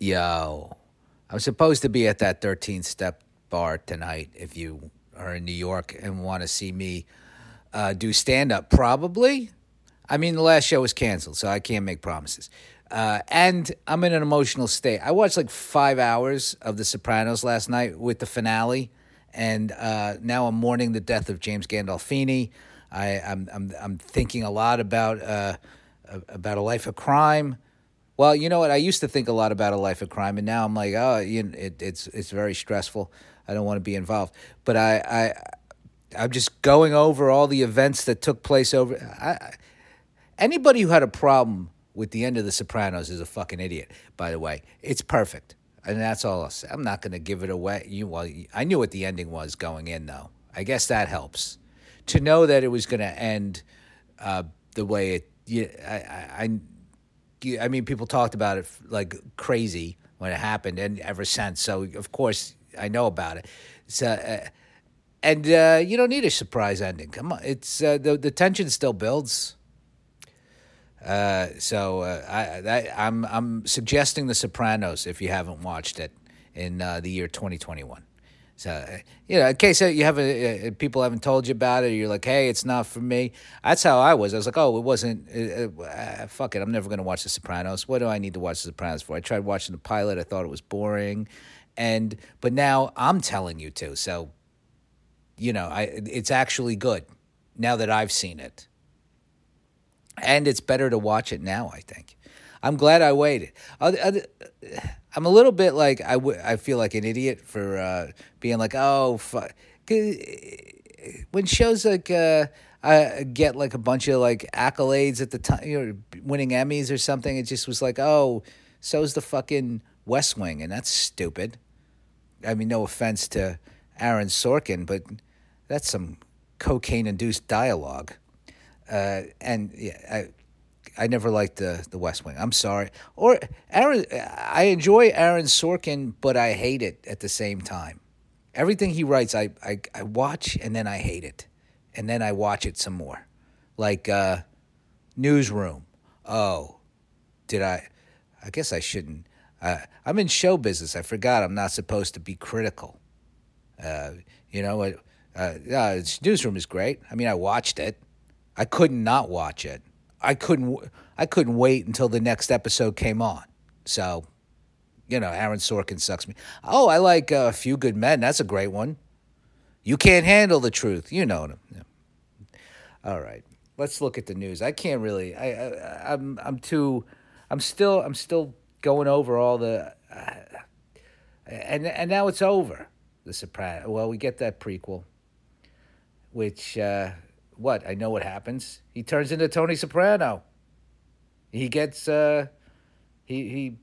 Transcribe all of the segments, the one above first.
Yo, I'm supposed to be at that 13 step bar tonight. If you are in New York and want to see me uh, do stand up, probably. I mean, the last show was canceled, so I can't make promises. Uh, and I'm in an emotional state. I watched like five hours of The Sopranos last night with the finale, and uh, now I'm mourning the death of James Gandolfini. I, am I'm, I'm I'm thinking a lot about uh, about a life of crime. Well, you know what? I used to think a lot about a life of crime, and now I'm like, oh, you know, it, it's it's very stressful. I don't want to be involved. But I, I I'm just going over all the events that took place over. I, anybody who had a problem with the end of The Sopranos is a fucking idiot. By the way, it's perfect, and that's all I'll say. I'm not going to give it away. You well, I knew what the ending was going in, though. I guess that helps to know that it was going to end uh, the way it. I, I I mean, people talked about it like crazy when it happened, and ever since. So of course I know about it. So, uh, and uh, you don't need a surprise ending. Come on, it's uh, the the tension still builds. Uh, so uh, I, I I'm I'm suggesting The Sopranos if you haven't watched it in uh, the year 2021. So, uh, you know, in case uh, you haven't, uh, people haven't told you about it, you're like, hey, it's not for me. That's how I was. I was like, oh, it wasn't, uh, uh, fuck it, I'm never going to watch The Sopranos. What do I need to watch The Sopranos for? I tried watching the pilot, I thought it was boring. And, but now I'm telling you to. So, you know, I, it's actually good now that I've seen it. And it's better to watch it now, I think. I'm glad I waited. I'm a little bit like I, w- I feel like an idiot for uh, being like, oh, fuck. When shows like uh, I get like a bunch of like accolades at the time, you know, winning Emmys or something, it just was like, oh, so's the fucking West Wing, and that's stupid. I mean, no offense to Aaron Sorkin, but that's some cocaine induced dialogue. Uh, and yeah, I, I never liked the the West Wing. I'm sorry. Or Aaron, I enjoy Aaron Sorkin, but I hate it at the same time. Everything he writes, I I, I watch and then I hate it, and then I watch it some more. Like uh, Newsroom. Oh, did I? I guess I shouldn't. Uh, I'm in show business. I forgot I'm not supposed to be critical. Uh, you know, uh, yeah, Newsroom is great. I mean, I watched it. I couldn't not watch it. I couldn't I couldn't wait until the next episode came on. So, you know, Aaron Sorkin sucks me. Oh, I like uh, a few good men. That's a great one. You can't handle the truth. You know them. Yeah. All right, let's look at the news. I can't really. I, I I'm I'm too. I'm still I'm still going over all the. Uh, and and now it's over. The Sopranos. Well, we get that prequel, which uh, what? I know what happens. He turns into Tony Soprano. He gets uh he he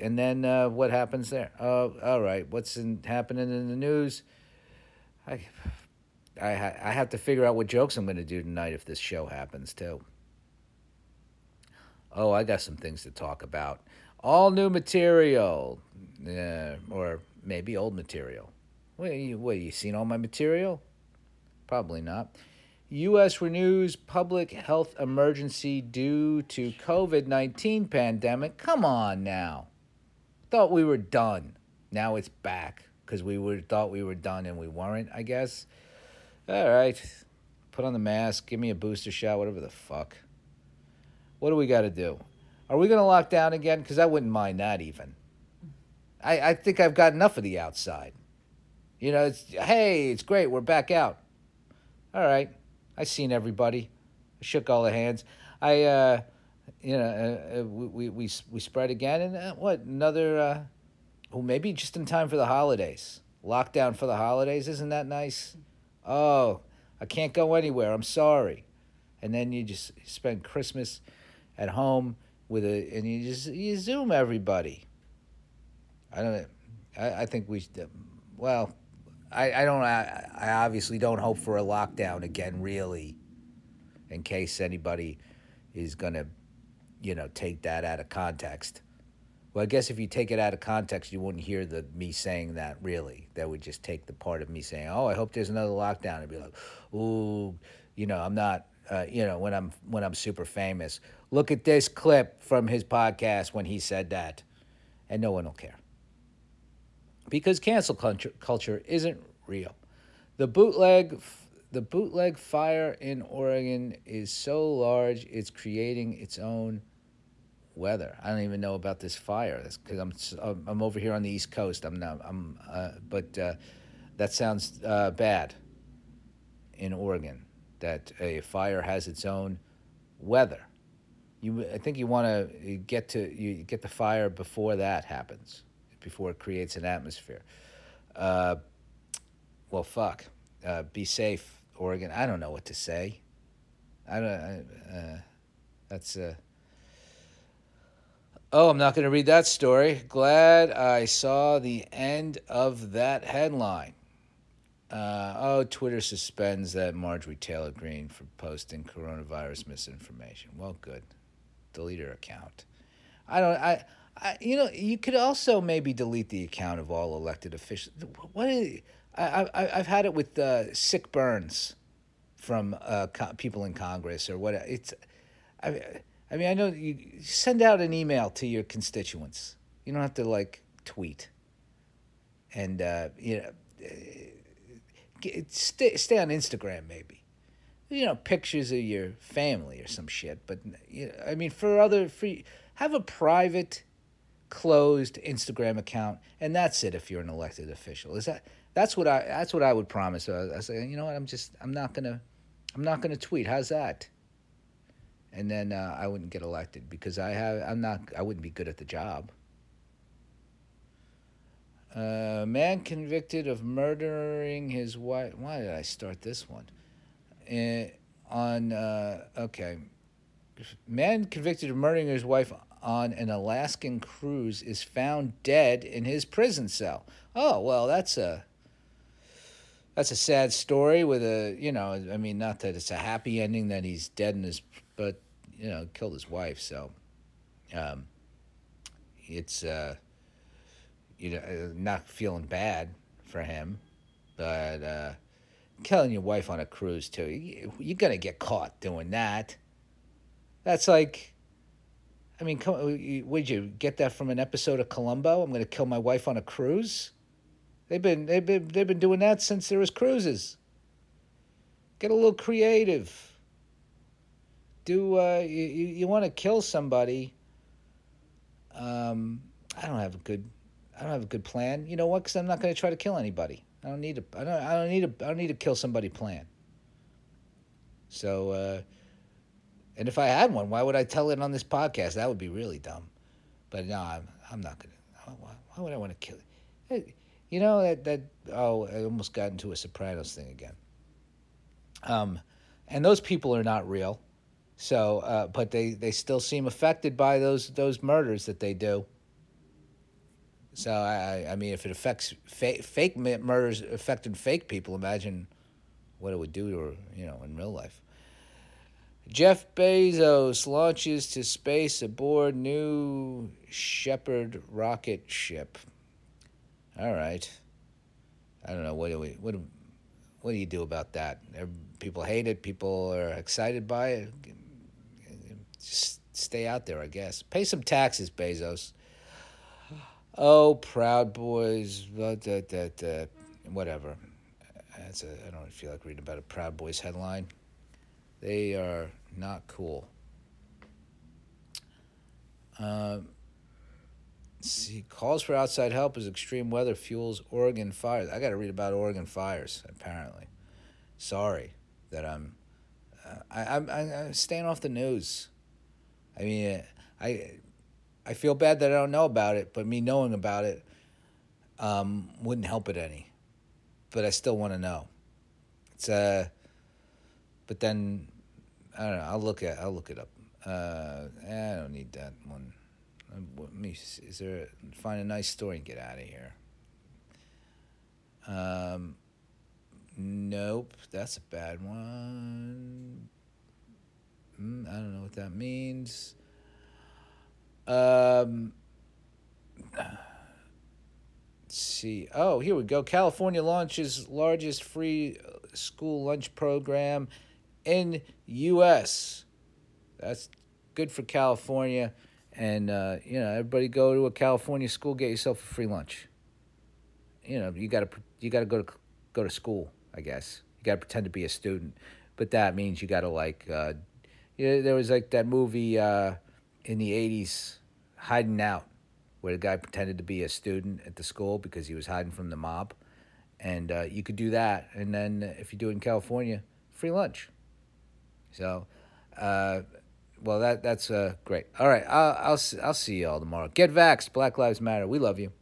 and then uh, what happens there? Oh, all right. What's in, happening in the news? I I I have to figure out what jokes I'm going to do tonight if this show happens too. Oh, I got some things to talk about. All new material, uh, or maybe old material. You, what you seen all my material? Probably not. U.S. renews public health emergency due to COVID 19 pandemic. Come on now. Thought we were done. Now it's back because we were thought we were done and we weren't, I guess. All right. Put on the mask, give me a booster shot, whatever the fuck. What do we got to do? Are we going to lock down again? Because I wouldn't mind that even. I, I think I've got enough of the outside. You know, it's, hey, it's great. We're back out. All right. I seen everybody. I shook all the hands. I, uh, you know, uh, uh we, we we spread again, and uh, what another? Uh, well, maybe just in time for the holidays. Lockdown for the holidays, isn't that nice? Oh, I can't go anywhere. I'm sorry. And then you just spend Christmas at home with a, and you just you zoom everybody. I don't know. I, I think we, well, I, I don't. I, I obviously don't hope for a lockdown again, really, in case anybody is gonna, you know, take that out of context. Well, I guess if you take it out of context, you wouldn't hear the me saying that. Really, that would just take the part of me saying, "Oh, I hope there's another lockdown," and be like, "Ooh, you know, I'm not." Uh, you know, when I'm when I'm super famous, look at this clip from his podcast when he said that, and no one will care. Because cancel culture, isn't real. The bootleg the bootleg fire in Oregon is so large it's creating its own weather. I don't even know about this fire because I'm I'm over here on the East Coast. I'm not. I'm. Uh, but uh, that sounds uh, bad. In Oregon, that a fire has its own weather. You, I think you want to get to you get the fire before that happens, before it creates an atmosphere. Uh, well, fuck. Uh, be safe, Oregon. I don't know what to say. I don't. I, uh, that's. Uh, Oh, I'm not going to read that story. Glad I saw the end of that headline. Uh, oh, Twitter suspends that Marjorie Taylor Greene for posting coronavirus misinformation. Well, good. Delete her account. I don't. I. I you know, you could also maybe delete the account of all elected officials. What? Is, I, I I've had it with uh, sick burns from uh, co- people in Congress or what. It's. I. I mean, I know you send out an email to your constituents. You don't have to like tweet. And uh, you know, get, stay stay on Instagram maybe. You know, pictures of your family or some shit. But you know, I mean, for other free, have a private, closed Instagram account, and that's it. If you're an elected official, is that that's what I that's what I would promise. I, I say, you know what, I'm just I'm not gonna I'm not gonna tweet. How's that? and then uh, I wouldn't get elected because I have I'm not I wouldn't be good at the job. Uh, man convicted of murdering his wife. Why did I start this one? Uh, on uh, okay, man convicted of murdering his wife on an Alaskan cruise is found dead in his prison cell. Oh well, that's a that's a sad story with a you know I mean not that it's a happy ending that he's dead in his but you know killed his wife. So um, it's uh, you know uh, not feeling bad for him, but uh, killing your wife on a cruise too. You're gonna get caught doing that. That's like. I mean, come, would you get that from an episode of Columbo? I'm going to kill my wife on a cruise. They've been they've been they've been doing that since there was cruises. Get a little creative do uh, you you want to kill somebody? Um, I don't have a good I don't have a good plan. You know what? Because I'm not going to try to kill anybody. I don't need a I don't I don't need a I don't need to kill somebody plan. So, uh, and if I had one, why would I tell it on this podcast? That would be really dumb. But no, I'm I'm not gonna. Why, why would I want to kill? It? You know that that oh, I almost got into a Sopranos thing again. Um, and those people are not real. So, uh, but they, they still seem affected by those those murders that they do. So I I mean, if it affects fake fake murders affected fake people, imagine what it would do to you know in real life. Jeff Bezos launches to space aboard new Shepard rocket ship. All right. I don't know what do we what do, what do you do about that? People hate it. People are excited by it just stay out there, I guess. Pay some taxes, Bezos. Oh, Proud Boys, uh, whatever. That's a, I don't feel like reading about a Proud Boys headline. They are not cool. Um, see, calls for outside help as extreme weather fuels Oregon fires. I got to read about Oregon fires, apparently. Sorry that I'm. Uh, I, I'm, I'm staying off the news. I mean, I I feel bad that I don't know about it, but me knowing about it um, wouldn't help it any. But I still want to know. It's uh, but then I don't know. I'll look at I'll look it up. Uh, I don't need that one. Let me. Is there find a nice story and get out of here? Um, nope, that's a bad one. Mm, I don't know what that means. Um, see. Oh, here we go. California launches largest free school lunch program in U.S. That's good for California and uh, you know everybody go to a California school, get yourself a free lunch. You know you got to you got to go to go to school. I guess you got to pretend to be a student, but that means you got to like. Uh, you know, there was like that movie uh, in the '80s, Hiding Out, where the guy pretended to be a student at the school because he was hiding from the mob, and uh, you could do that. And then if you do it in California, free lunch. So. Uh, well, that that's uh, great. All right, I'll, I'll I'll see you all tomorrow. Get vaxxed. Black Lives Matter. We love you.